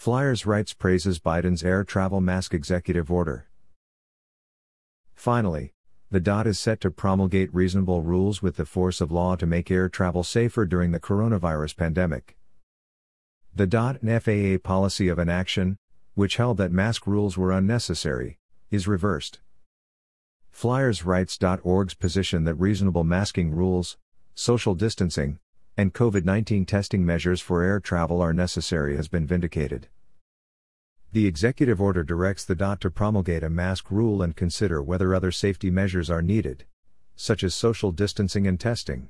FlyersRights praises Biden's air travel mask executive order. Finally, the DOT is set to promulgate reasonable rules with the force of law to make air travel safer during the coronavirus pandemic. The DOT and FAA policy of inaction, which held that mask rules were unnecessary, is reversed. FlyersRights.org's position that reasonable masking rules, social distancing, and COVID 19 testing measures for air travel are necessary has been vindicated. The executive order directs the DOT to promulgate a mask rule and consider whether other safety measures are needed, such as social distancing and testing.